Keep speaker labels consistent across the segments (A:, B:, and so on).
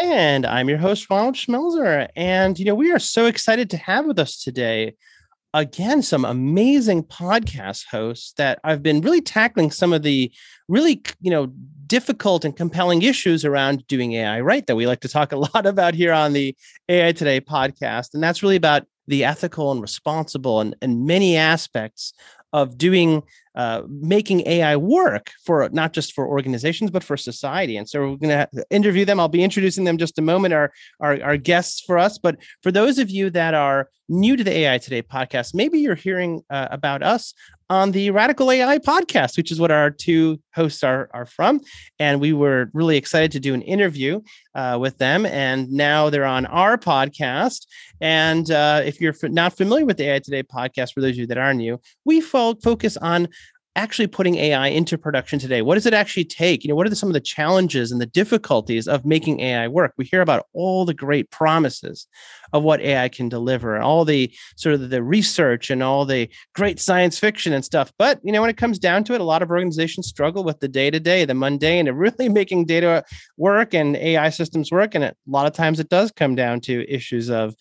A: And I'm your host, Ronald Schmelzer. And, you know, we are so excited to have with us today, again, some amazing podcast hosts that I've been really tackling some of the really, you know, difficult and compelling issues around doing AI right that we like to talk a lot about here on the AI Today podcast. And that's really about the ethical and responsible and, and many aspects of doing uh, making AI work for not just for organizations but for society. And so we're going to interview them. I'll be introducing them just a moment. Our, our our guests for us, but for those of you that are new to the AI Today podcast, maybe you're hearing uh, about us on the Radical AI podcast, which is what our two hosts are, are from. And we were really excited to do an interview uh, with them. And now they're on our podcast. And uh, if you're not familiar with the AI Today podcast, for those of you that are new, we fo- focus on actually putting AI into production today? What does it actually take? You know, what are the, some of the challenges and the difficulties of making AI work? We hear about all the great promises of what AI can deliver, and all the sort of the research and all the great science fiction and stuff. But you know, when it comes down to it, a lot of organizations struggle with the day to day, the mundane, and really making data work and AI systems work. And a lot of times, it does come down to issues of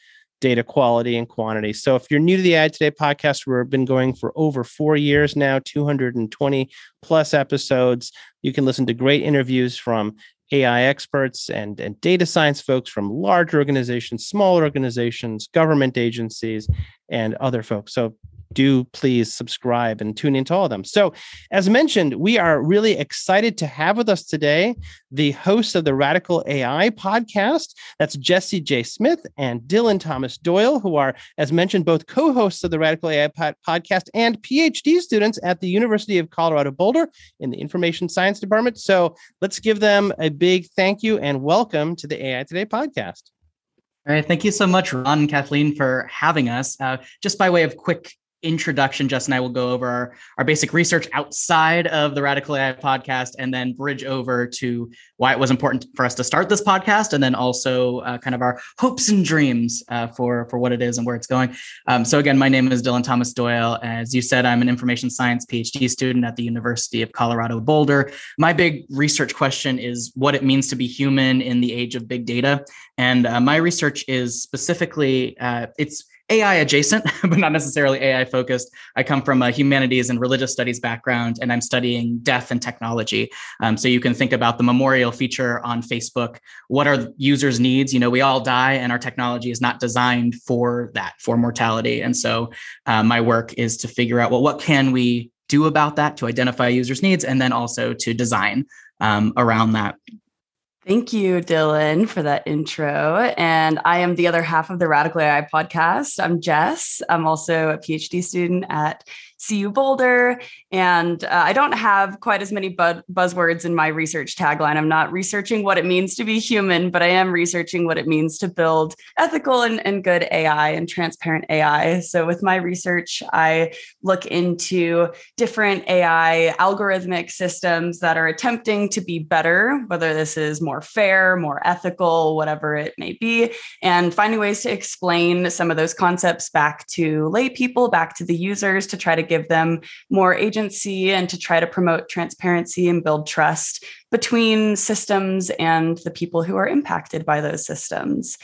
A: data quality and quantity. So if you're new to the AI Today podcast, we've been going for over four years now, 220 plus episodes. You can listen to great interviews from AI experts and, and data science folks from large organizations, small organizations, government agencies, and other folks. So do please subscribe and tune into all of them. So, as mentioned, we are really excited to have with us today the hosts of the Radical AI podcast. That's Jessie J. Smith and Dylan Thomas Doyle, who are, as mentioned, both co hosts of the Radical AI pod- podcast and PhD students at the University of Colorado Boulder in the Information Science Department. So, let's give them a big thank you and welcome to the AI Today podcast.
B: All right. Thank you so much, Ron and Kathleen, for having us. Uh, just by way of quick introduction, Jess and I will go over our, our basic research outside of the Radical AI podcast and then bridge over to why it was important for us to start this podcast and then also uh, kind of our hopes and dreams uh, for, for what it is and where it's going. Um, so, again, my name is Dylan Thomas Doyle. As you said, I'm an information science PhD student at the University of Colorado Boulder. My big research question is what it means to be human in the age of big data. And uh, my research is specifically, uh, it's AI adjacent, but not necessarily AI focused. I come from a humanities and religious studies background, and I'm studying death and technology. Um, so you can think about the memorial feature on Facebook. What are users' needs? You know, we all die, and our technology is not designed for that, for mortality. And so uh, my work is to figure out, well, what can we do about that to identify users' needs, and then also to design um, around that.
C: Thank you, Dylan, for that intro. And I am the other half of the Radical AI podcast. I'm Jess. I'm also a PhD student at CU Boulder. And uh, I don't have quite as many bu- buzzwords in my research tagline. I'm not researching what it means to be human, but I am researching what it means to build ethical and, and good AI and transparent AI. So with my research, I look into different AI algorithmic systems that are attempting to be better, whether this is more fair, more ethical, whatever it may be, and finding ways to explain some of those concepts back to lay people, back to the users to try to give them more agency and to try to promote transparency and build trust between systems and the people who are impacted by those systems.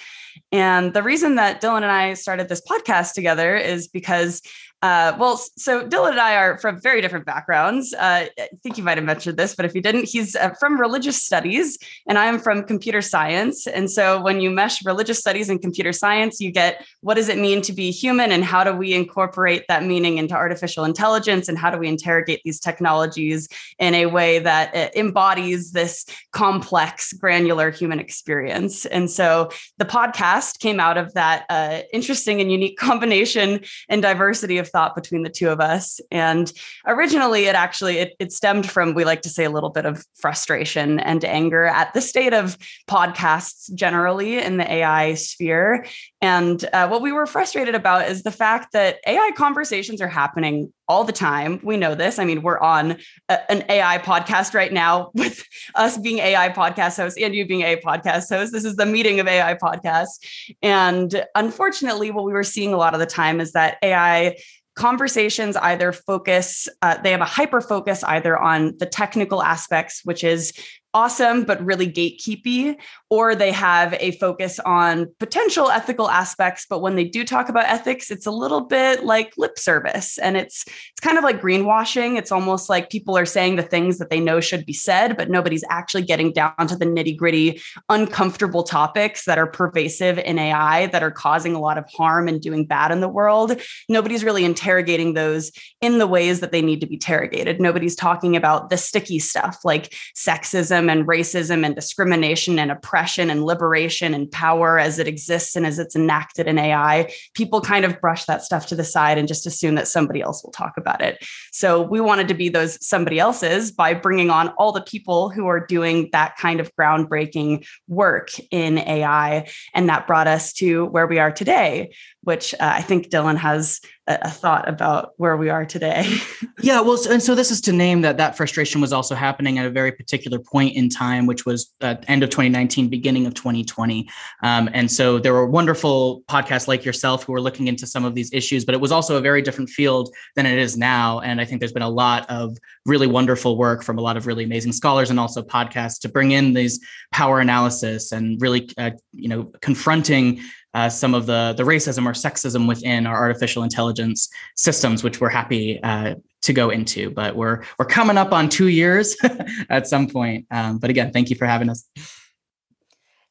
C: And the reason that Dylan and I started this podcast together is because uh, well, so Dylan and I are from very different backgrounds. Uh, I think you might have mentioned this, but if you didn't, he's uh, from religious studies and I'm from computer science. And so when you mesh religious studies and computer science, you get what does it mean to be human and how do we incorporate that meaning into artificial intelligence and how do we interrogate these technologies in a way that uh, embodies this complex, granular human experience. And so the podcast podcast came out of that uh, interesting and unique combination and diversity of thought between the two of us. And originally, it actually it, it stemmed from we like to say a little bit of frustration and anger at the state of podcasts generally in the AI sphere. And uh, what we were frustrated about is the fact that AI conversations are happening all the time. We know this. I mean, we're on a, an AI podcast right now with us being AI podcast hosts and you being a podcast host. This is the meeting of AI podcasts. And unfortunately, what we were seeing a lot of the time is that AI conversations either focus, uh, they have a hyper focus either on the technical aspects, which is awesome but really gatekeepy or they have a focus on potential ethical aspects but when they do talk about ethics it's a little bit like lip service and it's it's kind of like greenwashing. It's almost like people are saying the things that they know should be said but nobody's actually getting down to the nitty-gritty uncomfortable topics that are pervasive in AI that are causing a lot of harm and doing bad in the world. Nobody's really interrogating those in the ways that they need to be interrogated. Nobody's talking about the sticky stuff like sexism and racism and discrimination and oppression and liberation and power as it exists and as it's enacted in AI, people kind of brush that stuff to the side and just assume that somebody else will talk about it. So we wanted to be those somebody else's by bringing on all the people who are doing that kind of groundbreaking work in AI. And that brought us to where we are today, which uh, I think Dylan has a, a, thought about where we are today.
B: yeah, well, and so this is to name that that frustration was also happening at a very particular point in time, which was uh, end of 2019, beginning of 2020. Um, and so there were wonderful podcasts like yourself who were looking into some of these issues, but it was also a very different field than it is now. And I think there's been a lot of really wonderful work from a lot of really amazing scholars and also podcasts to bring in these power analysis and really, uh, you know, confronting uh, some of the the racism or sexism within our artificial intelligence systems, which we're happy uh, to go into. But we're we're coming up on two years at some point. Um, but again, thank you for having us.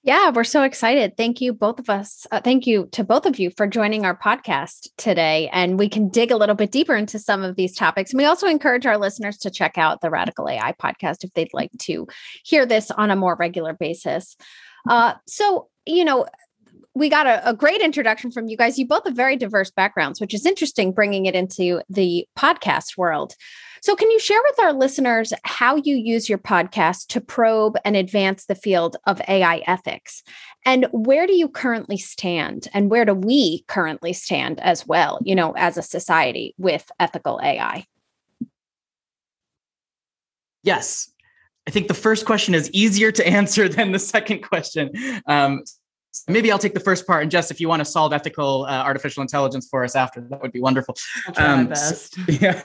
D: Yeah, we're so excited. Thank you, both of us. Uh, thank you to both of you for joining our podcast today. And we can dig a little bit deeper into some of these topics. And we also encourage our listeners to check out the Radical AI podcast if they'd like to hear this on a more regular basis. Uh, so, you know, we got a, a, great introduction from you guys. You both have very diverse backgrounds, which is interesting bringing it into the podcast world. So, can you share with our listeners how you use your podcast to probe and advance the field of AI ethics? And where do you currently stand? And where do we currently stand as well, you know, as a society with ethical AI?
B: Yes. I think the first question is easier to answer than the second question. Um, maybe I'll take the first part, and Jess, if you want to solve ethical uh, artificial intelligence for us after, that would be wonderful.
C: Um.
B: So, yeah.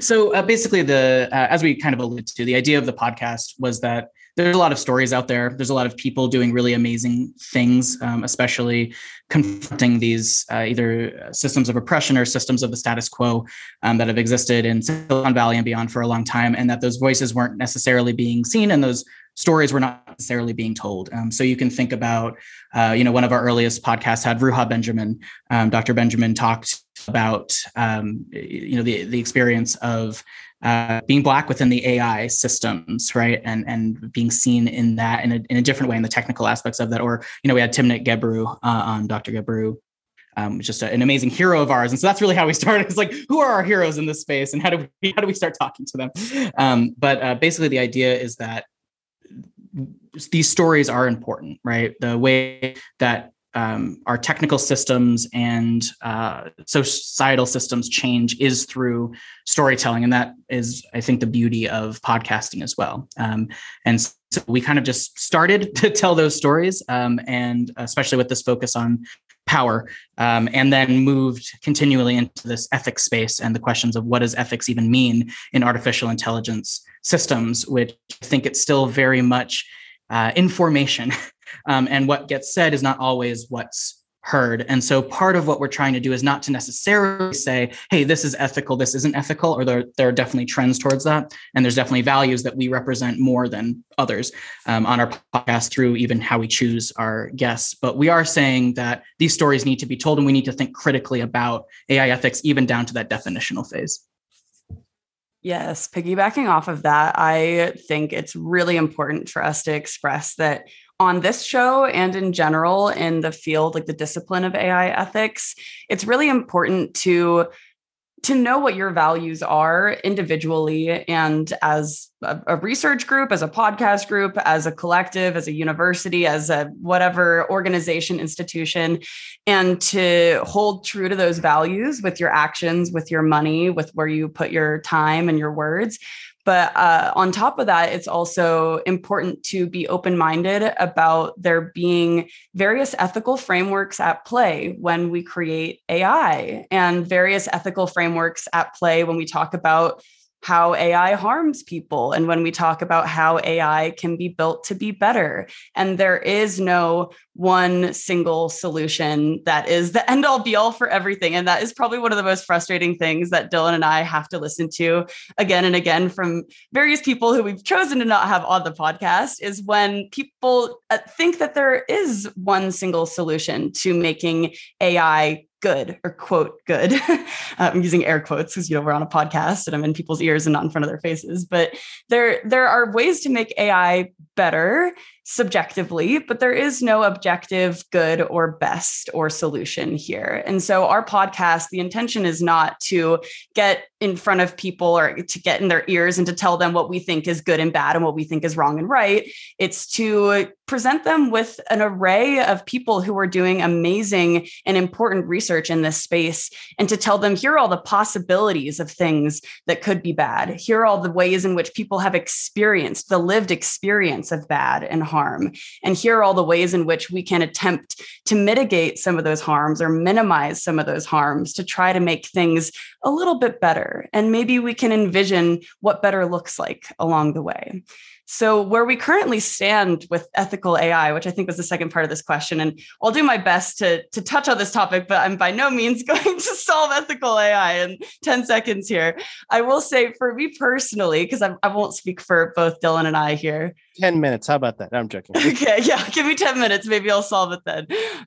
B: So uh, basically, the uh, as we kind of alluded to, the idea of the podcast was that there's a lot of stories out there. There's a lot of people doing really amazing things, um, especially confronting these uh, either systems of oppression or systems of the status quo um, that have existed in Silicon Valley and beyond for a long time, and that those voices weren't necessarily being seen, and those stories were not necessarily being told. Um, so you can think about, uh, you know, one of our earliest podcasts had Ruha Benjamin. Um, Dr. Benjamin talked about, um, you know, the the experience of uh, being black within the AI systems, right, and and being seen in that in a, in a different way in the technical aspects of that. Or you know, we had Timnit Gebru uh, on Dr. Gebru. Um, just a, an amazing hero of ours, and so that's really how we started. It's like, who are our heroes in this space, and how do we how do we start talking to them? Um, but uh, basically, the idea is that these stories are important, right? The way that um, our technical systems and uh, societal systems change is through storytelling, and that is, I think, the beauty of podcasting as well. Um, and so we kind of just started to tell those stories, um, and especially with this focus on power, um, and then moved continually into this ethics space and the questions of what does ethics even mean in artificial intelligence systems, which I think it's still very much uh, information. Um, and what gets said is not always what's heard. And so part of what we're trying to do is not to necessarily say, hey, this is ethical, this isn't ethical, or there, there are definitely trends towards that. And there's definitely values that we represent more than others um, on our podcast through even how we choose our guests. But we are saying that these stories need to be told and we need to think critically about AI ethics, even down to that definitional phase.
C: Yes, piggybacking off of that, I think it's really important for us to express that on this show and in general in the field, like the discipline of AI ethics, it's really important to to know what your values are individually and as a, a, research group, as a podcast group, as a collective, as a university, as a whatever organization, institution, and to hold true to those values with your actions, with your money, with where you put your time and your words. But uh, on top of that, it's also important to be open minded about there being various ethical frameworks at play when we create AI and various ethical frameworks at play when we talk about how AI harms people and when we talk about how AI can be built to be better. And there is no one single solution that is the end all be all for everything. And that is probably one of the most frustrating things that Dylan and I have to listen to again and again from various people who we've chosen to not have on the podcast is when people uh, think that there is one single solution to making AI good or quote good. I'm using air quotes because you know we're on a podcast and I'm in people's ears and not in front of their faces. But there there are ways to make AI better subjectively, but there is no objective good or best or solution here. And so, our podcast, the intention is not to get in front of people or to get in their ears and to tell them what we think is good and bad and what we think is wrong and right. It's to present them with an array of people who are doing amazing and important research in this space and to tell them here are all the possibilities of things that could be bad. Here are all the ways in which people have experienced the lived experience of bad and harm harm. And here are all the ways in which we can attempt to mitigate some of those harms or minimize some of those harms to try to make things a little bit better. And maybe we can envision what better looks like along the way. So, where we currently stand with ethical AI, which I think was the second part of this question, and I'll do my best to, to touch on this topic, but I'm by no means going to solve ethical AI in 10 seconds here. I will say, for me personally, because I, I won't speak for both Dylan and I here.
A: 10 minutes. How about that? I'm joking.
C: Okay. Yeah. Give me 10 minutes. Maybe I'll solve it then.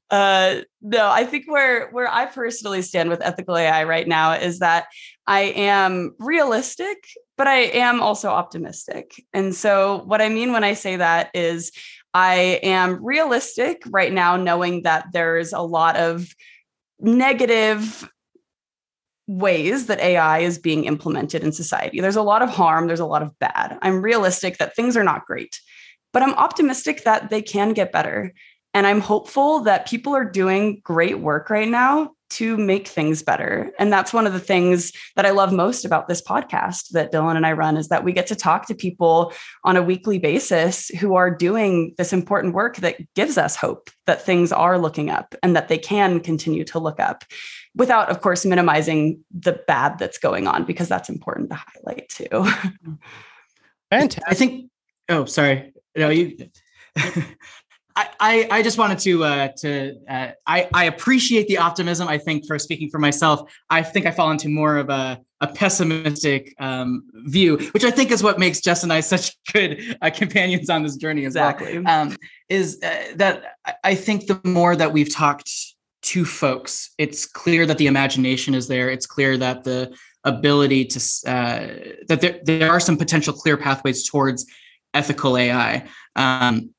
C: Uh, no, I think where, where I personally stand with ethical AI right now is that I am realistic but I am also optimistic. And so, what I mean when I say that is, I am realistic right now, knowing that there's a lot of negative ways that AI is being implemented in society. There's a lot of harm, there's a lot of bad. I'm realistic that things are not great, but I'm optimistic that they can get better. And I'm hopeful that people are doing great work right now to make things better. And that's one of the things that I love most about this podcast that Dylan and I run is that we get to talk to people on a weekly basis who are doing this important work that gives us hope that things are looking up and that they can continue to look up without of course minimizing the bad that's going on because that's important to highlight too.
B: Fantastic. I think oh sorry. No, you I, I, just wanted to uh, to uh, I, I appreciate the optimism. I think for speaking for myself, I think I fall into more of a, a pessimistic um, view, which I think is what makes Jess and I such good uh, companions on this journey
C: exactly.
B: well. Um, is uh, that I think the more that we've talked to folks, it's clear that the imagination is there. It's clear that the ability to uh, that there there are some potential clear pathways towards ethical AI. Um,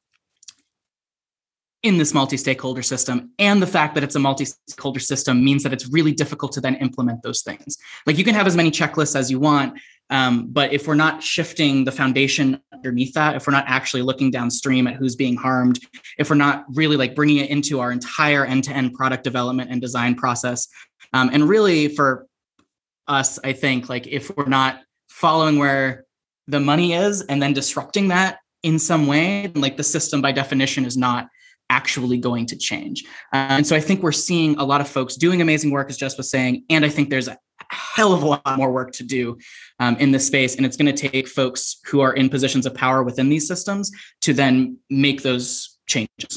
B: in this multi-stakeholder system and the fact that it's a multi-stakeholder system means that it's really difficult to then implement those things. Like you can have as many checklists as you want um, but if we're not shifting the foundation underneath that if we're not actually looking downstream at who's being harmed if we're not really like bringing it into our entire end-to-end product development and design process um, and really for us i think like if we're not following where the money is and then disrupting that in some way like the system by definition is not actually going to change. Uh, and so I think we're seeing a lot of folks doing amazing work, as Jess was saying. And I think there's a hell of a lot more work to do um, in this space. And it's going to take folks who are in positions of power within these systems to then make those changes.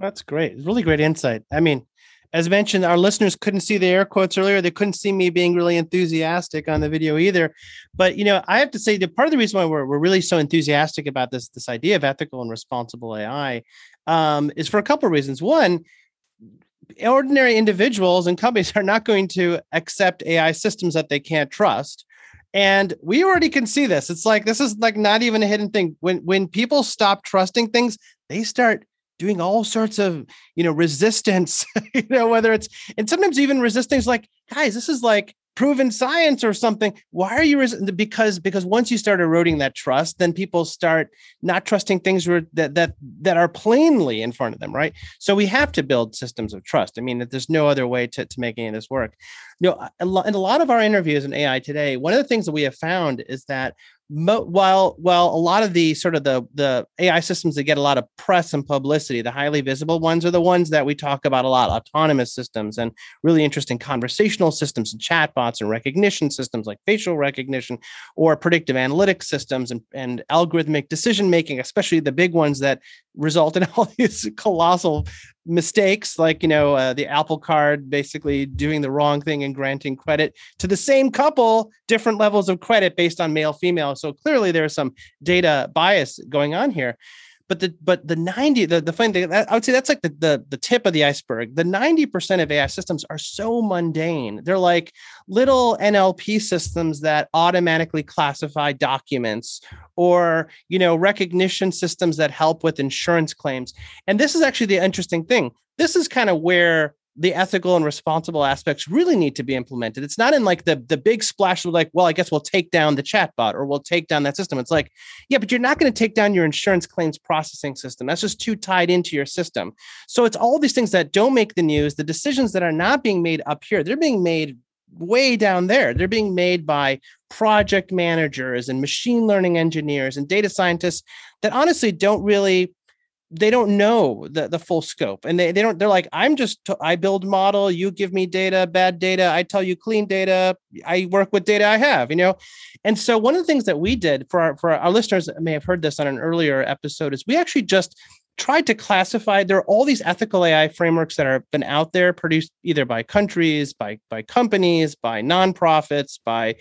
A: That's great. Really great insight. I mean, as mentioned, our listeners couldn't see the air quotes earlier. They couldn't see me being really enthusiastic on the video either. But you know, I have to say that part of the reason why we're, we're really so enthusiastic about this this idea of ethical and responsible AI um, is for a couple of reasons. One, ordinary individuals and companies are not going to accept AI systems that they can't trust. And we already can see this. It's like this is like not even a hidden thing. When when people stop trusting things, they start doing all sorts of you know resistance you know whether it's and sometimes even resistance like guys this is like proven science or something. Why are you res- because because once you start eroding that trust then people start not trusting things that that that are plainly in front of them right? So we have to build systems of trust. I mean there's no other way to, to make any of this work. You know in a lot of our interviews in ai today one of the things that we have found is that mo- while while a lot of the sort of the the AI systems that get a lot of press and publicity, the highly visible ones are the ones that we talk about a lot, autonomous systems and really interesting conversational systems and chatbots and recognition systems like facial recognition or predictive analytics systems and, and algorithmic decision making, especially the big ones that result in all these colossal mistakes like you know uh, the apple card basically doing the wrong thing and granting credit to the same couple different levels of credit based on male female. So clearly there's some data bias going on here but the but the 90 the, the funny thing i would say that's like the, the the tip of the iceberg. The 90% of ai systems are so mundane. They're like little nlp systems that automatically classify documents or you know recognition systems that help with insurance claims. And this is actually the interesting thing. This is kind of where the ethical and responsible aspects really need to be implemented. It's not in like the the big splash of like, well, I guess we'll take down the chatbot or we'll take down that system. It's like, yeah, but you're not going to take down your insurance claims processing system. That's just too tied into your system. So it's all these things that don't make the news, the decisions that are not being made up here, they're being made way down there. They're being made by project managers and machine learning engineers and data scientists that honestly don't really they don't know the, the full scope and they, they don't they're like i'm just i build model you give me data bad data i tell you clean data i work with data i have you know? And so one of the things that we did for our for our listeners that may have heard this on an earlier episode is we actually just tried to classify there are all these ethical ai frameworks that have been out there produced either by countries by by companies by nonprofits by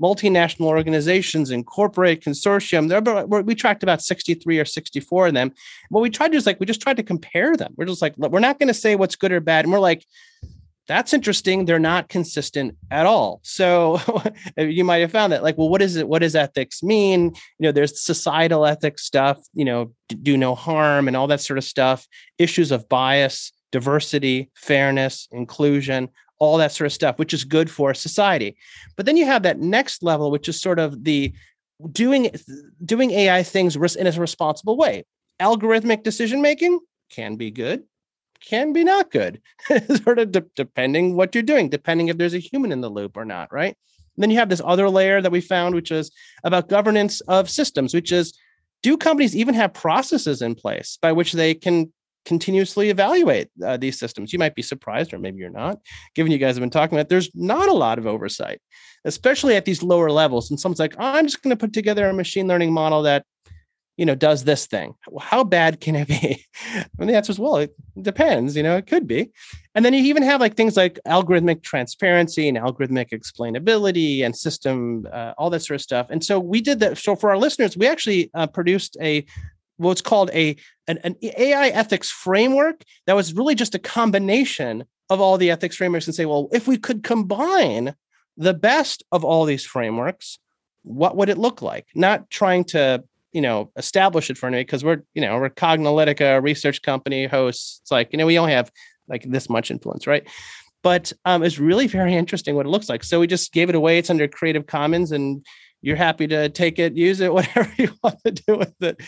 A: multinational organizations and corporate consortium. There, we tracked about 63 or 64 of them. What we tried to do is like, we just tried to compare them. We're just like, we're not going to say what's good or bad. And we're like, that's interesting. They're not consistent at all. So you might have found that like, well, what is it? What does ethics mean? You know, there's societal ethics stuff, you know, do no harm and all that sort of stuff, issues of bias, diversity, fairness, inclusion, all that sort of stuff, which is good for society. But then you have that next level, which is sort of the doing doing AI things in a responsible way. Algorithmic decision making can be good, can be not good, sort of de- depending what you're doing, depending if there's a human in the loop or not, right? And then you have this other layer that we found, which is about governance of systems, which is do companies even have processes in place by which they can continuously evaluate uh, these systems. You might be surprised, or maybe you're not, given you guys have been talking about. There's not a lot of oversight, especially at these lower levels. And someone's like, oh, "I'm just going to put together a machine learning model that, you know, does this thing." How bad can it be? and the answer is, well, it depends. You know, it could be. And then you even have like things like algorithmic transparency and algorithmic explainability and system, uh, all that sort of stuff. And so we did that. So for our listeners, we actually uh, produced a what's called a an, an, AI ethics framework that was really just a combination of all the ethics frameworks and say, well, if we could combine the best of all these frameworks, what would it look like? Not trying to you know establish it for anybody because we're you know we're Cognilytica research company hosts. It's like you know we only have like this much influence, right? But um, it's really very interesting what it looks like. So we just gave it away. It's under Creative Commons, and you're happy to take it, use it, whatever you want to do with it.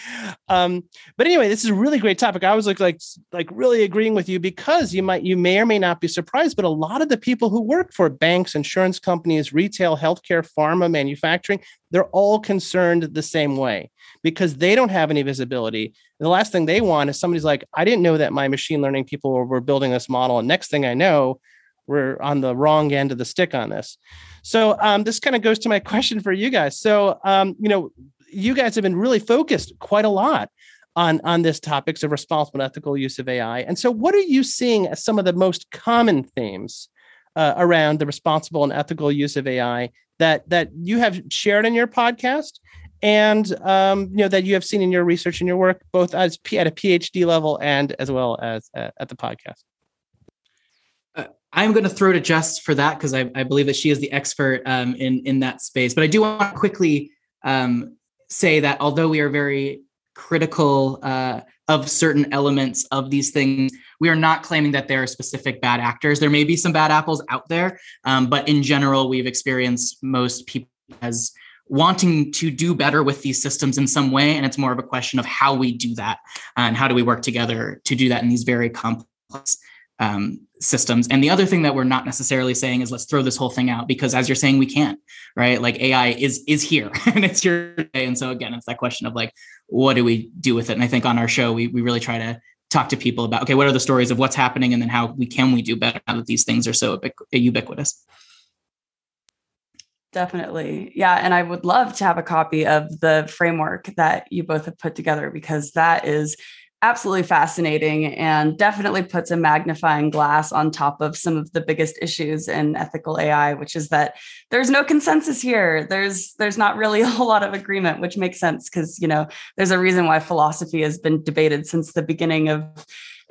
A: Um, but anyway, this is a really great topic. I was like, like, like really agreeing with you because you might, you may or may not be surprised, but a lot of the people who work for banks, insurance companies, retail, healthcare, pharma, manufacturing, they're all concerned the same way because they don't have any visibility. The last thing they want is somebody's like, I didn't know that my machine learning people were building this model, and next thing I know, we're on the wrong end of the stick on this. So um, this kind of goes to my question for you guys. So um, you know, you guys have been really focused quite a lot on on this topics of responsible and ethical use of AI. And so, what are you seeing as some of the most common themes uh, around the responsible and ethical use of AI that that you have shared in your podcast? And um, you know that you have seen in your research and your work, both as at a PhD level and as well as uh, at the podcast.
B: I'm going to throw to Jess for that because I, I, believe that she is the expert um, in in that space. But I do want to quickly um, say that although we are very critical uh, of certain elements of these things. We are not claiming that there are specific bad actors. There may be some bad apples out there, um, but in general, we've experienced most people as wanting to do better with these systems in some way. And it's more of a question of how we do that and how do we work together to do that in these very complex um, systems. And the other thing that we're not necessarily saying is let's throw this whole thing out because as you're saying, we can't, right? Like AI is is here and it's here today. And so again, it's that question of like, what do we do with it? And I think on our show, we we really try to talk to people about okay, what are the stories of what's happening and then how we can we do better now that these things are so ubiquitous.
C: Definitely. Yeah. And I would love to have a copy of the framework that you both have put together because that is absolutely fascinating and definitely puts a magnifying glass on top of some of the biggest issues in ethical AI, which is that there's no consensus here. There's there's not really a whole lot of agreement, which makes sense because you know there's a reason why philosophy has been debated since the beginning of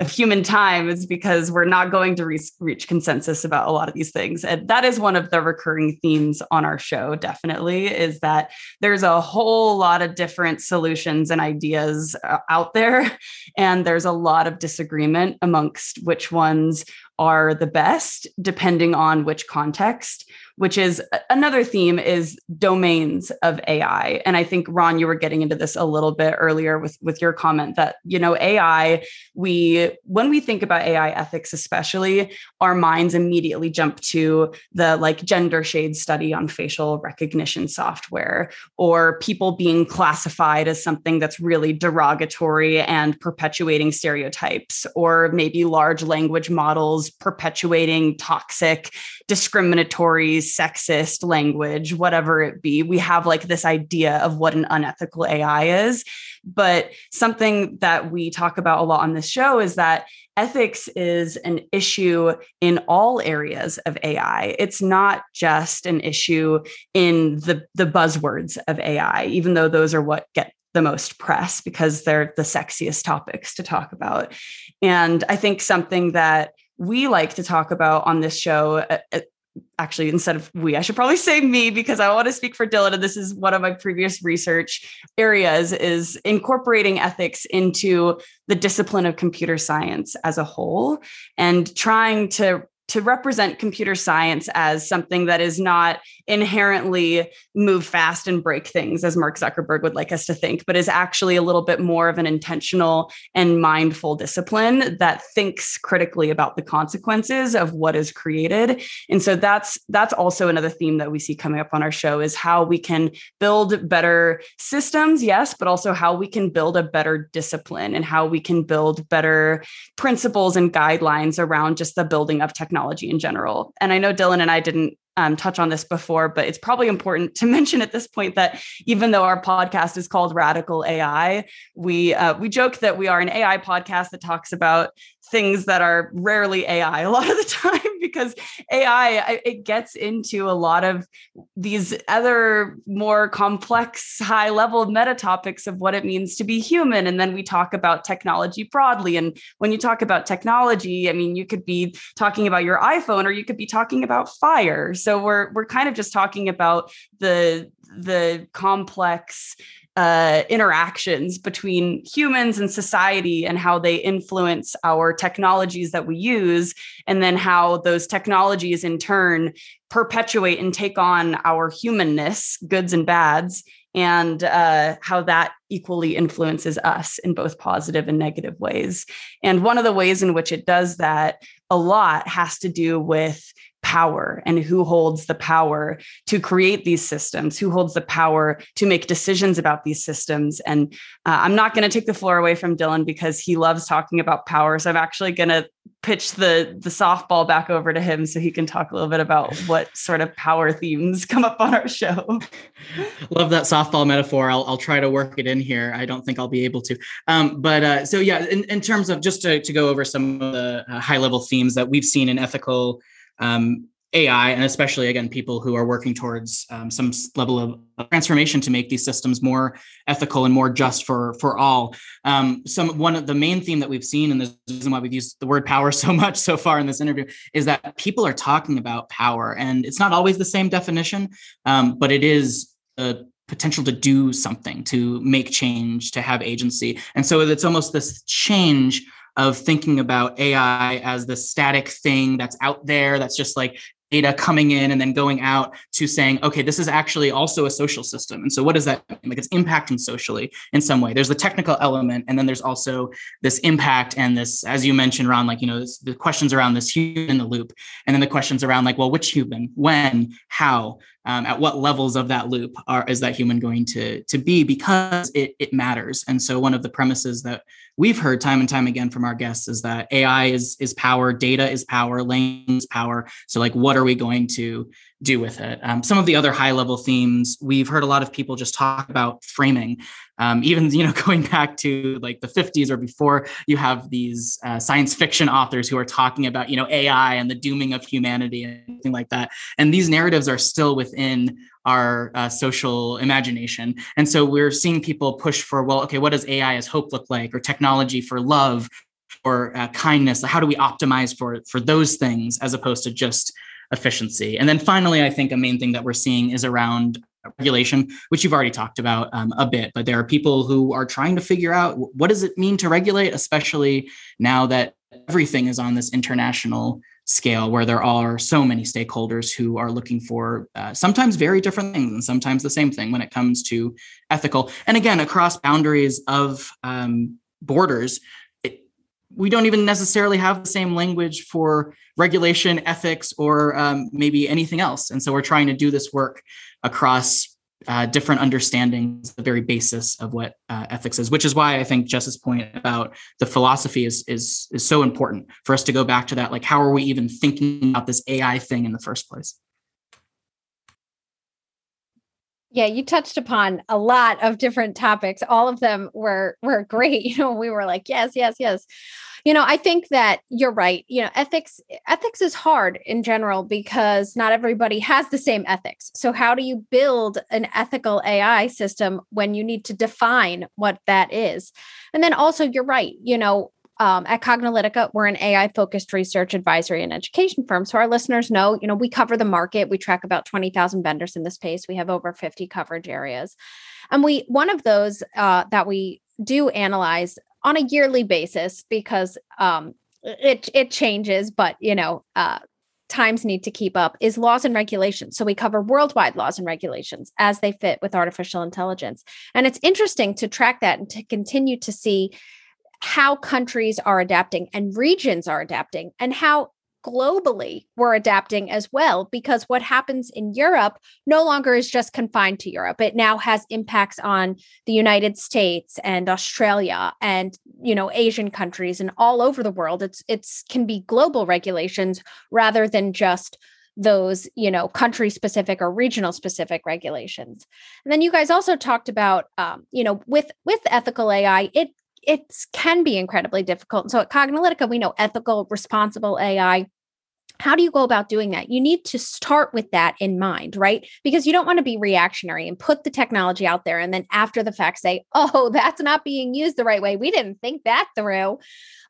C: of human time is because we're not going to re- reach consensus about a lot of these things. And that is one of the recurring themes on our show definitely is that there's a whole lot of different solutions and ideas uh, out there and there's a lot of disagreement amongst which ones are the best depending on which context which is uh, another theme is domains of ai and i think ron you were getting into this a little bit earlier with with your comment that you know ai we when we think about ai ethics especially our minds immediately jump to the like gender shade study on facial recognition software or people being classified as something that's really derogatory and perpetuating stereotypes or maybe large language models perpetuating toxic, discriminatory, sexist language, whatever it be. We have like this idea of what an unethical AI is. But something that we talk about a lot on this show is that ethics is an issue in all areas of AI. It's not just an issue in the, the buzzwords of AI, even though those are what get the most press because they're the sexiest topics to talk about. And I think something that we like to talk about on this show uh, uh, actually instead of we i should probably say me because i want to speak for dylan and this is one of my previous research areas is incorporating ethics into the discipline of computer science as a whole and trying to to represent computer science as something that is not inherently move fast and break things as Mark Zuckerberg would like us to think, but is actually a little bit more of an intentional and mindful discipline that thinks critically about the consequences of what is created. And so that's that's also another theme that we see coming up on our show is how we can build better systems, yes, but also how we can build a better discipline and how we can build better principles and guidelines around just the building of technology in general. And I know Dylan and I didn't um, touch on this before, but it's probably important to mention at this point that even though our podcast is called Radical AI, we uh, we joke that we are an AI podcast that talks about things that are rarely AI a lot of the time because AI it gets into a lot of these other more complex high level meta topics of what it means to be human. And then we talk about technology broadly. And when you talk about technology I mean you could be talking about your iPhone or you could be talking about fire. So we're we're kind of just talking about the the complex uh, interactions between humans and society and how they influence our technologies that we use, and then how those technologies in turn perpetuate and take on our humanness, goods and bads, and uh, how that equally influences us in both positive and negative ways. And one of the ways in which it does that a lot has to do with power and who holds the power to create these systems, who holds the power to make decisions about these systems. And uh, I'm not going to take the floor away from Dylan because he loves talking about power. So I'm actually going to pitch the the softball back over to him so he can talk a little bit about what sort of power themes come up on our show.
B: Love that softball metaphor. I'll, I'll try to work it in here. I don't think I'll be able to. Um, but uh, so yeah, in, in terms of just to, to go over some of the uh, high level themes that we've seen in ethical um, AI, and especially again, people who are working towards um, some level of transformation to make these systems more ethical and more just for for all. Um, some one of the main theme that we've seen, and the reason why we've used the word power so much so far in this interview, is that people are talking about power, and it's not always the same definition, um, but it is a potential to do something, to make change, to have agency. And so it's almost this change of thinking about AI as the static thing that's out there, that's just like data coming in and then going out to saying, okay, this is actually also a social system. And so what does that mean? Like it's impacting socially in some way. There's the technical element, and then there's also this impact and this, as you mentioned, Ron, like, you know, this, the questions around this human in the loop. And then the questions around like, well, which human, when, how, um, at what levels of that loop are is that human going to to be because it, it matters and so one of the premises that we've heard time and time again from our guests is that ai is is power data is power lanes power. So like what are we going to do with it? Um, some of the other high level themes we've heard a lot of people just talk about framing. Um, even you know going back to like the 50s or before you have these uh, science fiction authors who are talking about you know ai and the dooming of humanity and anything like that. And these narratives are still within our uh, social imagination. And so we're seeing people push for well okay what does ai as hope look like or technology for love or uh, kindness? How do we optimize for for those things as opposed to just efficiency? And then finally i think a main thing that we're seeing is around regulation, which you've already talked about um, a bit, but there are people who are trying to figure out what does it mean to regulate, especially now that everything is on this international scale where there are so many stakeholders who are looking for uh, sometimes very different things and sometimes the same thing when it comes to ethical. And again across boundaries of um, borders it, we don't even necessarily have the same language for regulation ethics or um, maybe anything else. And so we're trying to do this work across uh, different understandings, the very basis of what uh, ethics is, which is why I think Jess's point about the philosophy is is is so important for us to go back to that. Like, how are we even thinking about this AI thing in the first place?
D: Yeah, you touched upon a lot of different topics. All of them were were great. You know, we were like, yes, yes, yes you know i think that you're right you know ethics ethics is hard in general because not everybody has the same ethics so how do you build an ethical ai system when you need to define what that is and then also you're right you know um, at Cognilytica, we're an AI focused research advisory and education firm. So our listeners know, you know, we cover the market. We track about 20,000 vendors in the space. We have over 50 coverage areas. And we, one of those uh, that we do analyze on a yearly basis because um, it it changes, but you know, uh, times need to keep up is laws and regulations. So we cover worldwide laws and regulations as they fit with artificial intelligence. And it's interesting to track that and to continue to see how countries are adapting and regions are adapting and how globally we're adapting as well because what happens in Europe no longer is just confined to Europe. It now has impacts on the United States and Australia and you know Asian countries and all over the world. It's it's can be global regulations rather than just those you know country specific or regional specific regulations. And then you guys also talked about um, you know with with ethical ai it it can be incredibly difficult. So at Cognilytica, we know ethical, responsible AI how do you go about doing that? You need to start with that in mind, right? Because you don't want to be reactionary and put the technology out there and then after the fact say, oh, that's not being used the right way. We didn't think that through.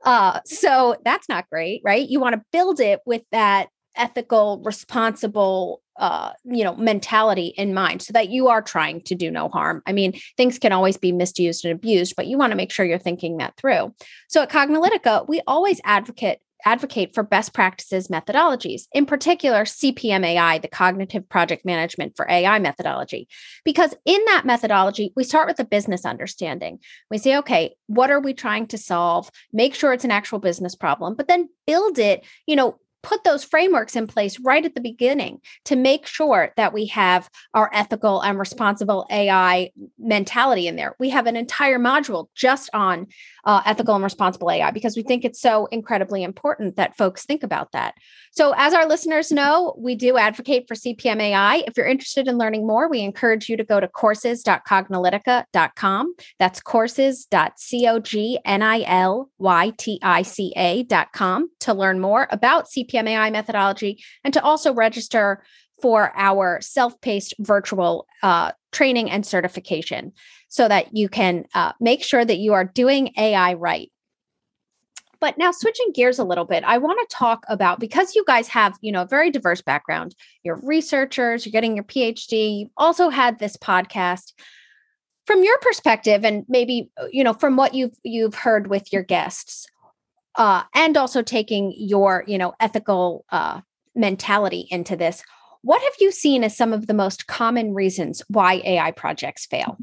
D: Uh, so that's not great, right? You want to build it with that ethical, responsible, uh, you know, mentality in mind so that you are trying to do no harm. I mean, things can always be misused and abused, but you want to make sure you're thinking that through. So at Cognilytica, we always advocate advocate for best practices methodologies, in particular CPMAI, the Cognitive Project Management for AI methodology. Because in that methodology, we start with a business understanding. We say, okay, what are we trying to solve? Make sure it's an actual business problem, but then build it, you know, put those frameworks in place right at the beginning to make sure that we have our ethical and responsible AI mentality in there. We have an entire module just on uh, ethical and responsible AI because we think it's so incredibly important that folks think about that. So, as our listeners know, we do advocate for CPM AI. If you're interested in learning more, we encourage you to go to courses.cognilytica.com. That's courses.cognilytica.com to learn more about CPM AI methodology and to also register for our self-paced virtual uh, training and certification so that you can uh, make sure that you are doing AI right. But now switching gears a little bit, I want to talk about because you guys have, you know, a very diverse background. You're researchers, you're getting your PhD, you've also had this podcast. From your perspective and maybe, uh, you know, from what you've you've heard with your guests, uh, and also taking your, you know, ethical uh, mentality into this, what have you seen as some of the most common reasons why AI projects fail?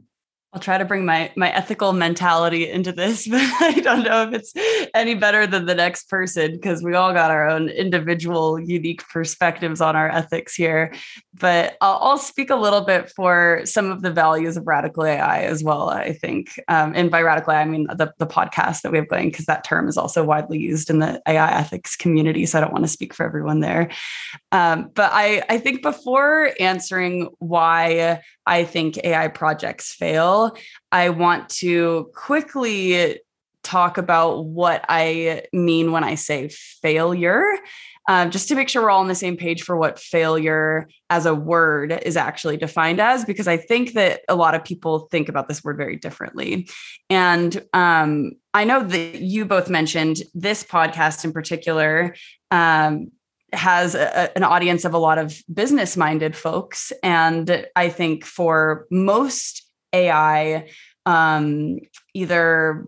C: I'll try to bring my my ethical mentality into this, but I don't know if it's any better than the next person because we all got our own individual, unique perspectives on our ethics here. But I'll, I'll speak a little bit for some of the values of radical AI as well. I think, um, and by radical AI, I mean the the podcast that we have going because that term is also widely used in the AI ethics community. So I don't want to speak for everyone there. Um, but I I think before answering why I think AI projects fail, I want to quickly talk about what I mean when I say failure. Um, just to make sure we're all on the same page for what failure as a word is actually defined as, because I think that a lot of people think about this word very differently. And um, I know that you both mentioned this podcast in particular um, has a, an audience of a lot of business minded folks. And I think for most AI, um, either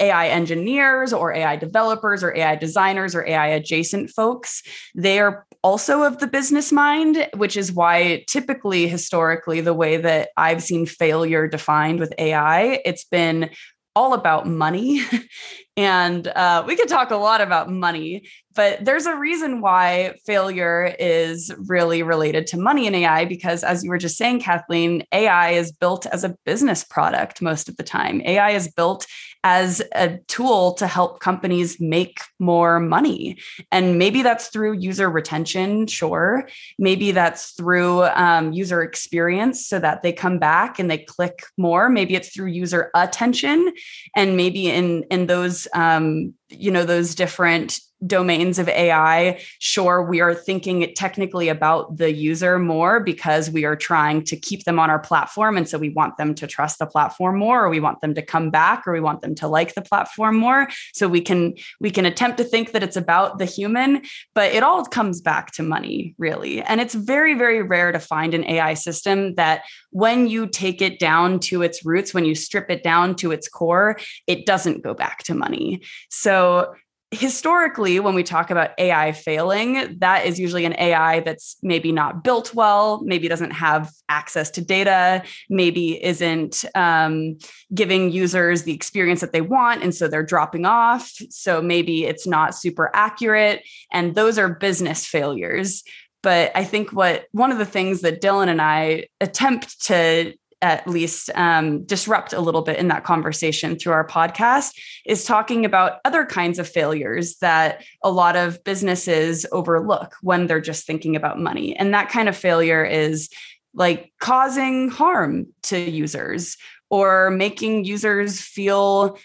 C: AI engineers or AI developers or AI designers or AI adjacent folks, they are also of the business mind, which is why typically, historically, the way that I've seen failure defined with AI, it's been all about money. and uh, we could talk a lot about money, but there's a reason why failure is really related to money in AI because, as you were just saying, Kathleen, AI is built as a business product most of the time. AI is built as a tool to help companies make more money. And maybe that's through user retention, sure. Maybe that's through um, user experience so that they come back and they click more. Maybe it's through user attention. And maybe in, in those, um, you know, those different domains of AI, sure, we are thinking technically about the user more because we are trying to keep them on our platform. And so we want them to trust the platform more, or we want them to come back, or we want them to like the platform more. So we can we can attempt to think that it's about the human, but it all comes back to money, really. And it's very, very rare to find an AI system that when you take it down to its roots, when you strip it down to its core, it doesn't go back to money. So historically, when we talk about AI failing, that is usually an AI that's maybe not built well, maybe doesn't have access to data, maybe isn't um, giving users the experience that they want. And so they're dropping off. So maybe it's not super accurate. And those are business failures. But I think what one of the things that Dylan and I attempt to at least um, disrupt a little bit in that conversation through our podcast is talking about other kinds of failures that a lot of businesses overlook when they're just thinking about money. And that kind of failure is like causing harm to users or making users feel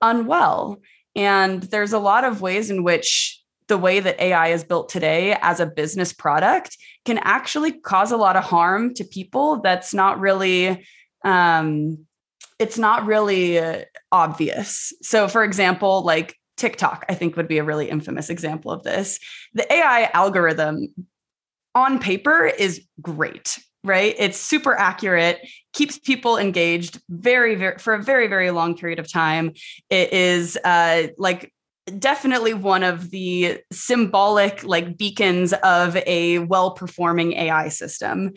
C: unwell. And there's a lot of ways in which the way that AI is built today as a business product can actually cause a lot of harm to people that's not really um, it's not really obvious. So for example, like TikTok, I think would be a really infamous example of this. The AI algorithm on paper is great, right? It's super accurate, keeps people engaged very, very for a very, very long period of time. It is uh, like definitely one of the symbolic like beacons of a well-performing AI system.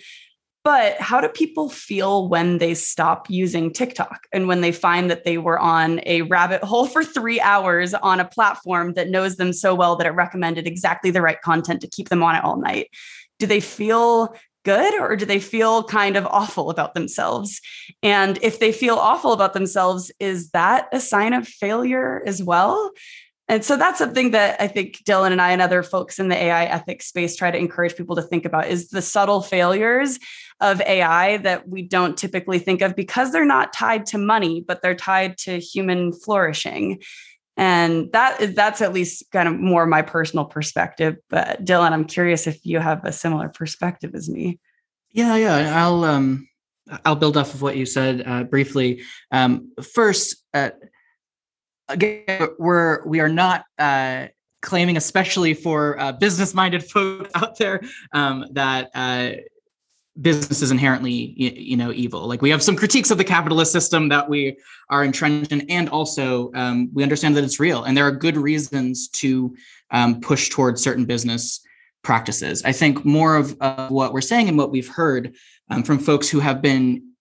C: But how do people feel when they stop using TikTok and when they find that they were on a rabbit hole for three hours on a platform that knows them so well that it recommended exactly the right content to keep them on it all night? Do they feel good or do they feel kind of awful about themselves? And if they feel awful about themselves, is that a sign of failure as well? And so that's something that I think Dylan and I and other folks in the AI ethics space try to encourage people to think about is the subtle failures of AI that we don't typically think of because they're not tied to money, but they're tied to human flourishing. And that is that's at least kind of more my personal perspective. But Dylan, I'm curious if you have a similar perspective as me.
B: Yeah, yeah. I'll um I'll build off of what you said uh, briefly. Um, first, uh, again, we're we are not uh, claiming, especially for uh, business-minded folks out there, um, that uh, business is inherently you, know evil. Like we have some critiques of the capitalist system that we are entrenched in, and also um, we understand that it's real, and there are good reasons to um, push towards certain business practices. I think more of uh, what we're saying and what we've heard um, from folks who have been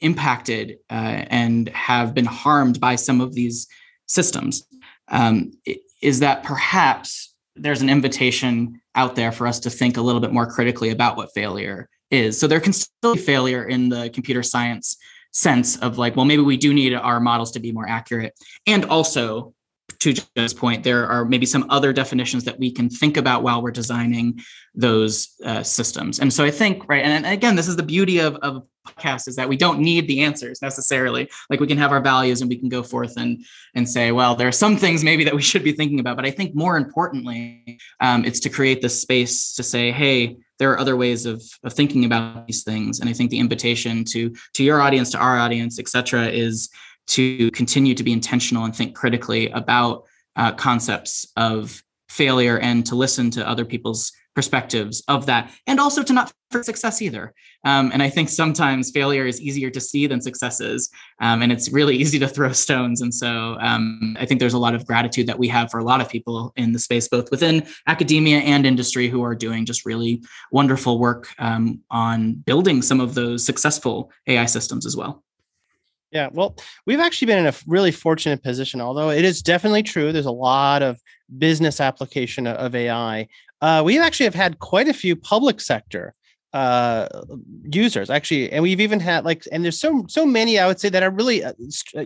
B: impacted uh, and have been harmed by some of these systems um, is that perhaps there's an invitation out there for us to think a little bit more critically about what failure is. So there can still be failure in the computer science sense of like, well, maybe we do need our models to be more accurate. And also, to Jen's point, there are maybe some other definitions that we can think about while we're designing those uh, systems. And so I think, right, and again, this is the beauty of, of podcasts is that we don't need the answers necessarily. Like we can have our values and we can go forth and and say, well, there are some things maybe that we should be thinking about. But I think more importantly, um, it's to create the space to say, hey, there are other ways of, of thinking about these things. And I think the invitation to to your audience, to our audience, et cetera, is to continue to be intentional and think critically about uh, concepts of failure and to listen to other people's perspectives of that and also to not for success either. Um, and i think sometimes failure is easier to see than successes um, and it's really easy to throw stones. And so um, i think there's a lot of gratitude that we have for a lot of people in the space both within academia and industry who are doing just really wonderful work um, on building some of those successful ai systems as well
A: yeah, well, we've actually been in a really fortunate position, although it is definitely true. There's a lot of business application of AI. Uh, we actually have had quite a few public sector uh users actually and we've even had like and there's so so many i would say that are really uh,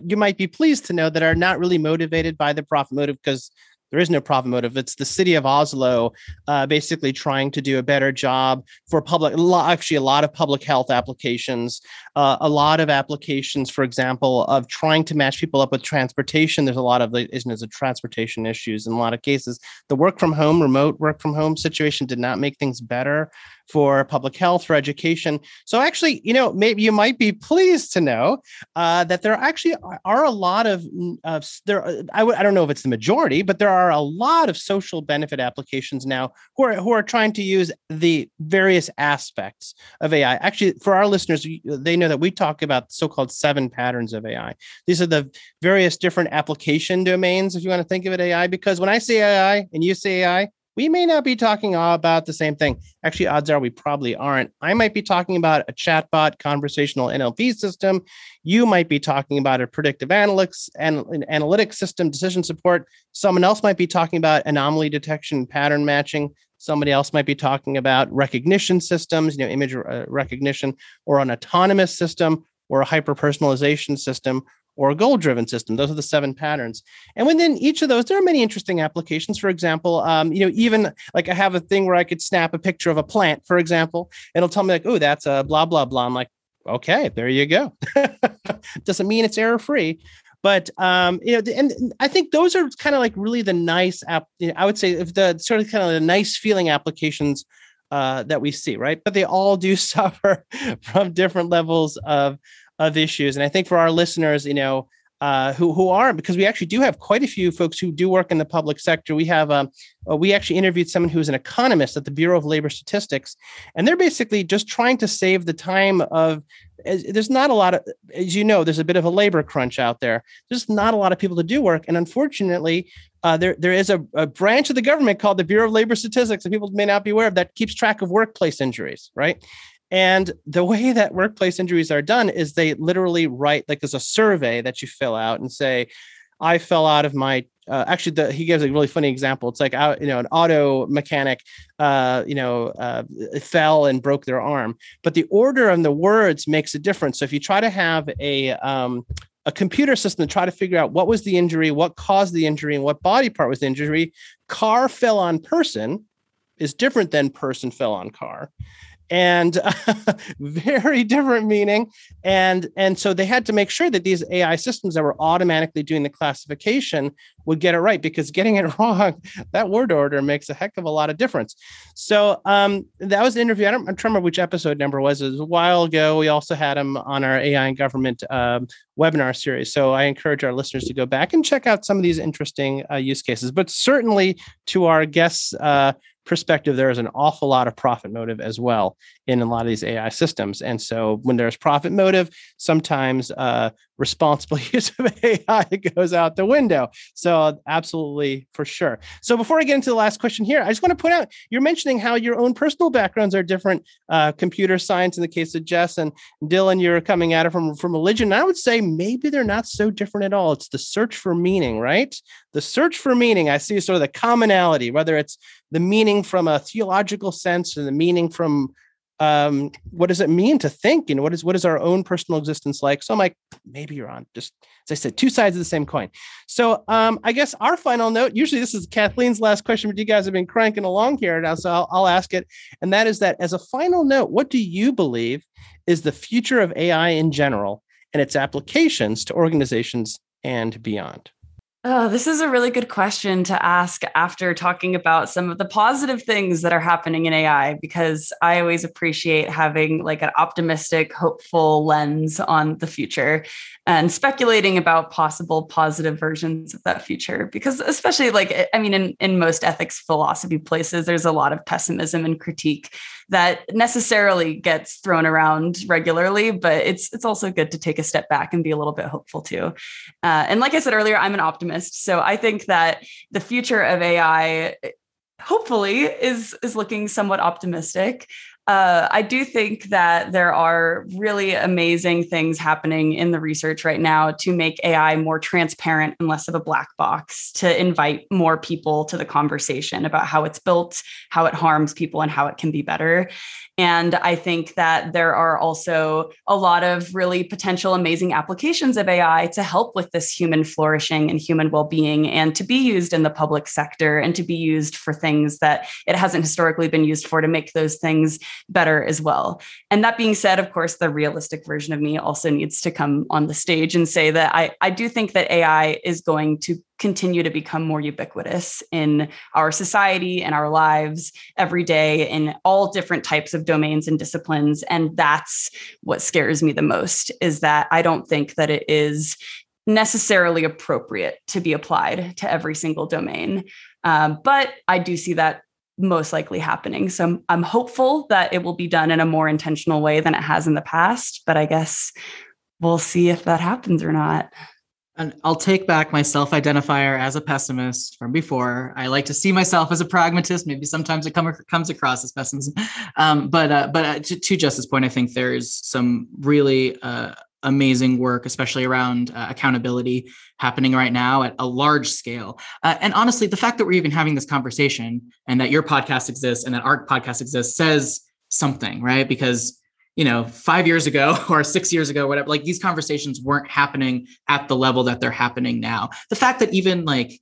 A: you might be pleased to know that are not really motivated by the profit motive because there is no profit motive. It's the city of Oslo uh, basically trying to do a better job for public, actually, a lot of public health applications, uh, a lot of applications, for example, of trying to match people up with transportation. There's a lot of the isn't of transportation issues in a lot of cases. The work from home, remote work from home situation did not make things better for public health, for education. So actually, you know, maybe you might be pleased to know uh, that there actually are a lot of uh, there. I w- I don't know if it's the majority, but there are a lot of social benefit applications now who are who are trying to use the various aspects of AI. Actually, for our listeners, they know that we talk about so-called seven patterns of AI. These are the various different application domains, if you want to think of it AI. Because when I say AI and you say AI, we may not be talking all about the same thing. Actually, odds are we probably aren't. I might be talking about a chatbot conversational NLP system. You might be talking about a predictive analytics and an analytics system, decision support. Someone else might be talking about anomaly detection, pattern matching. Somebody else might be talking about recognition systems, you know, image uh, recognition, or an autonomous system, or a hyper personalization system, or a goal driven system. Those are the seven patterns. And within each of those, there are many interesting applications. For example, um, you know, even like I have a thing where I could snap a picture of a plant, for example, and it'll tell me like, oh, that's a blah, blah, blah. I'm like, okay, there you go. Doesn't mean it's error free. But um, you know, and I think those are kind of like really the nice app. You know, I would say if the sort of kind of the nice feeling applications uh, that we see, right? But they all do suffer from different levels of of issues. And I think for our listeners, you know, uh, who who are because we actually do have quite a few folks who do work in the public sector. We have um, uh, we actually interviewed someone who's an economist at the Bureau of Labor Statistics, and they're basically just trying to save the time of. There's not a lot of, as you know, there's a bit of a labor crunch out there. There's not a lot of people to do work, and unfortunately, uh, there there is a, a branch of the government called the Bureau of Labor Statistics that people may not be aware of that keeps track of workplace injuries, right? And the way that workplace injuries are done is they literally write like there's a survey that you fill out and say, I fell out of my. Uh, actually, the, he gives a really funny example. It's like out, you know, an auto mechanic, uh, you know, uh, fell and broke their arm. But the order and the words makes a difference. So if you try to have a um, a computer system to try to figure out what was the injury, what caused the injury, and what body part was the injury, car fell on person is different than person fell on car and very different meaning. And, and so they had to make sure that these AI systems that were automatically doing the classification would get it right because getting it wrong, that word order makes a heck of a lot of difference. So um, that was the interview. I don't, I don't remember which episode number was. It was a while ago. We also had him on our AI and government um, webinar series. So I encourage our listeners to go back and check out some of these interesting uh, use cases. But certainly to our guests, uh, perspective, there is an awful lot of profit motive as well in a lot of these AI systems. And so when there's profit motive, sometimes uh, responsible use of AI goes out the window. So absolutely for sure. So before I get into the last question here, I just want to point out you're mentioning how your own personal backgrounds are different. Uh, computer science in the case of Jess and Dylan, you're coming at it from from religion. And I would say maybe they're not so different at all. It's the search for meaning, right? The search for meaning. I see sort of the commonality, whether it's the meaning from a theological sense or the meaning from um, what does it mean to think? You know, what is what is our own personal existence like? So I'm like, maybe you're on. Just as I said, two sides of the same coin. So um, I guess our final note. Usually, this is Kathleen's last question, but you guys have been cranking along here now, so I'll, I'll ask it. And that is that as a final note, what do you believe is the future of AI in general and its applications to organizations and beyond?
C: Oh, this is a really good question to ask after talking about some of the positive things that are happening in AI, because I always appreciate having like an optimistic, hopeful lens on the future and speculating about possible positive versions of that future. Because especially like, I mean, in, in most ethics philosophy places, there's a lot of pessimism and critique that necessarily gets thrown around regularly, but it's it's also good to take a step back and be a little bit hopeful too. Uh, and like I said earlier, I'm an optimist, so I think that the future of AI hopefully is is looking somewhat optimistic uh, I do think that there are really amazing things happening in the research right now to make AI more transparent and less of a black box, to invite more people to the conversation about how it's built, how it harms people, and how it can be better. And I think that there are also a lot of really potential amazing applications of AI to help with this human flourishing and human well being, and to be used in the public sector and to be used for things that it hasn't historically been used for to make those things better as well. And that being said, of course, the realistic version of me also needs to come on the stage and say that I, I do think that AI is going to continue to become more ubiquitous in our society and our lives every day in all different types of domains and disciplines and that's what scares me the most is that i don't think that it is necessarily appropriate to be applied to every single domain um, but i do see that most likely happening. So I'm, I'm hopeful that it will be done in a more intentional way than it has in the past, but I guess we'll see if that happens or not.
B: And I'll take back my self identifier as a pessimist from before. I like to see myself as a pragmatist. Maybe sometimes it come, comes across as pessimism. Um, but uh, but uh, to, to point, I think there's some really uh, amazing work, especially around uh, accountability, happening right now at a large scale. Uh, and honestly, the fact that we're even having this conversation and that your podcast exists and that our podcast exists says something, right? Because you know, five years ago or six years ago, whatever, like these conversations weren't happening at the level that they're happening now. The fact that even like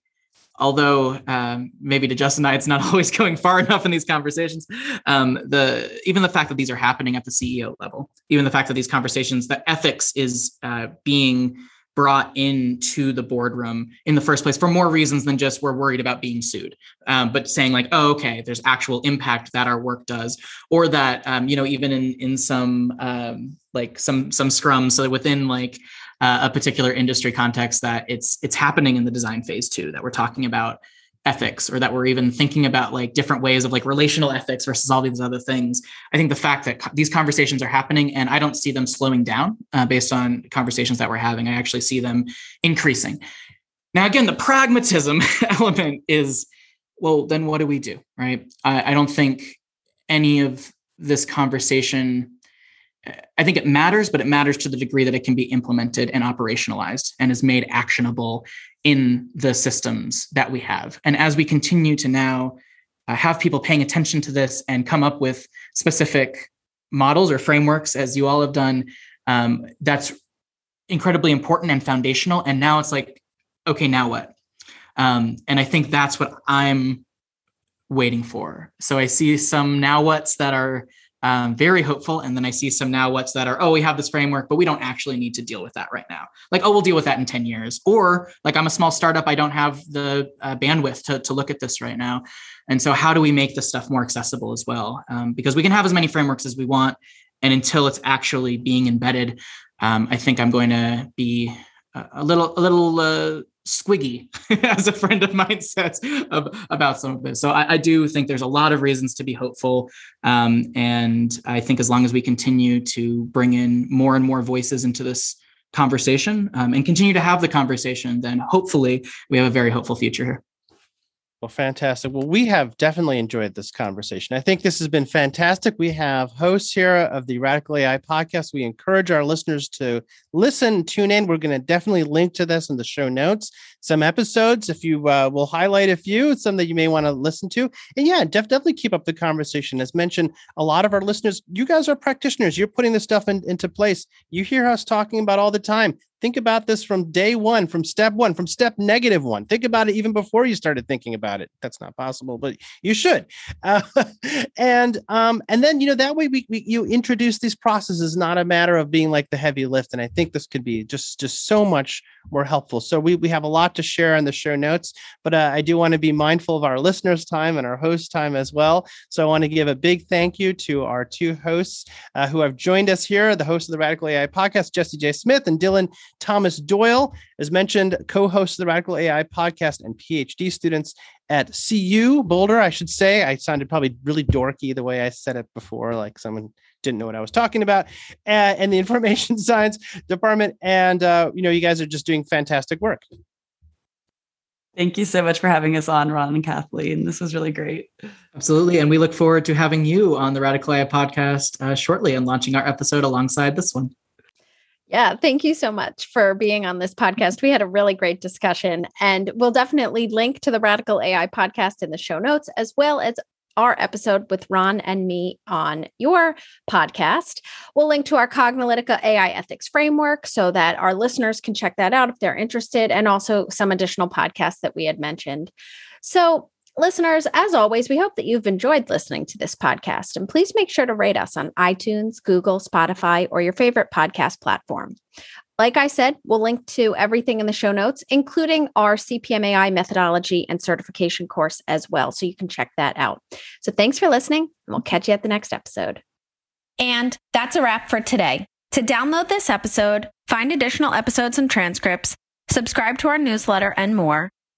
B: although um, maybe to Justin and I, it's not always going far enough in these conversations. Um, the even the fact that these are happening at the CEO level, even the fact that these conversations, that ethics is uh, being brought into the boardroom in the first place for more reasons than just we're worried about being sued um, but saying like oh okay there's actual impact that our work does or that um, you know even in in some um, like some some scrums so within like uh, a particular industry context that it's it's happening in the design phase too that we're talking about ethics or that we're even thinking about like different ways of like relational ethics versus all these other things. I think the fact that co- these conversations are happening and i don't see them slowing down uh, based on conversations that we're having. I actually see them increasing. Now again the pragmatism element is well then what do we do right? I, I don't think any of this conversation I think it matters, but it matters to the degree that it can be implemented and operationalized and is made actionable in the systems that we have. And as we continue to now uh, have people paying attention to this and come up with specific models or frameworks, as you all have done, um, that's incredibly important and foundational. And now it's like, okay, now what? Um, and I think that's what I'm waiting for. So I see some now what's that are um, very hopeful. And then I see some now what's that are, oh, we have this framework, but we don't actually need to deal with that right now. Like, oh, we'll deal with that in 10 years. Or like, I'm a small startup, I don't have the uh, bandwidth to, to look at this right now. And so, how do we make this stuff more accessible as well? Um, because we can have as many frameworks as we want. And until it's actually being embedded, um, I think I'm going to be a little, a little, uh, squiggy, as a friend of mine says of, about some of this. So I, I, do think there's a lot of reasons to be hopeful. Um, and I think as long as we continue to bring in more and more voices into this conversation um, and continue to have the conversation, then hopefully we have a very hopeful future here.
A: Well, fantastic. Well, we have definitely enjoyed this conversation. I think this has been fantastic. We have hosts here of the Radical AI podcast. We encourage our listeners to listen, tune in. We're going to definitely link to this in the show notes. Some episodes, if you uh, will highlight a few, some that you may want to listen to. And yeah, def- definitely keep up the conversation. As mentioned, a lot of our listeners, you guys are practitioners. You're putting this stuff in, into place. You hear us talking about all the time. Think about this from day one, from step one, from step negative one. Think about it even before you started thinking about it. That's not possible, but you should. Uh, and um, and then you know that way we, we you introduce these processes, not a matter of being like the heavy lift. And I think this could be just just so much more helpful. So we we have a lot to share on the show notes, but uh, I do want to be mindful of our listeners' time and our host time as well. So I want to give a big thank you to our two hosts uh, who have joined us here, the host of the Radical AI podcast, Jessie J. Smith and Dylan Thomas Doyle, as mentioned, co hosts the Radical AI podcast and PhD students at CU Boulder. I should say, I sounded probably really dorky the way I said it before, like someone didn't know what I was talking about, uh, and the information science department. And, uh, you know, you guys are just doing fantastic work.
C: Thank you so much for having us on, Ron and Kathleen. This was really great.
B: Absolutely. And we look forward to having you on the Radical AI podcast uh, shortly and launching our episode alongside this one.
D: Yeah, thank you so much for being on this podcast. We had a really great discussion, and we'll definitely link to the Radical AI podcast in the show notes, as well as our episode with Ron and me on your podcast. We'll link to our Cognilytica AI ethics framework so that our listeners can check that out if they're interested, and also some additional podcasts that we had mentioned. So, Listeners, as always, we hope that you've enjoyed listening to this podcast. And please make sure to rate us on iTunes, Google, Spotify, or your favorite podcast platform. Like I said, we'll link to everything in the show notes, including our CPMAI methodology and certification course as well. So you can check that out. So thanks for listening, and we'll catch you at the next episode. And that's a wrap for today. To download this episode, find additional episodes and transcripts, subscribe to our newsletter, and more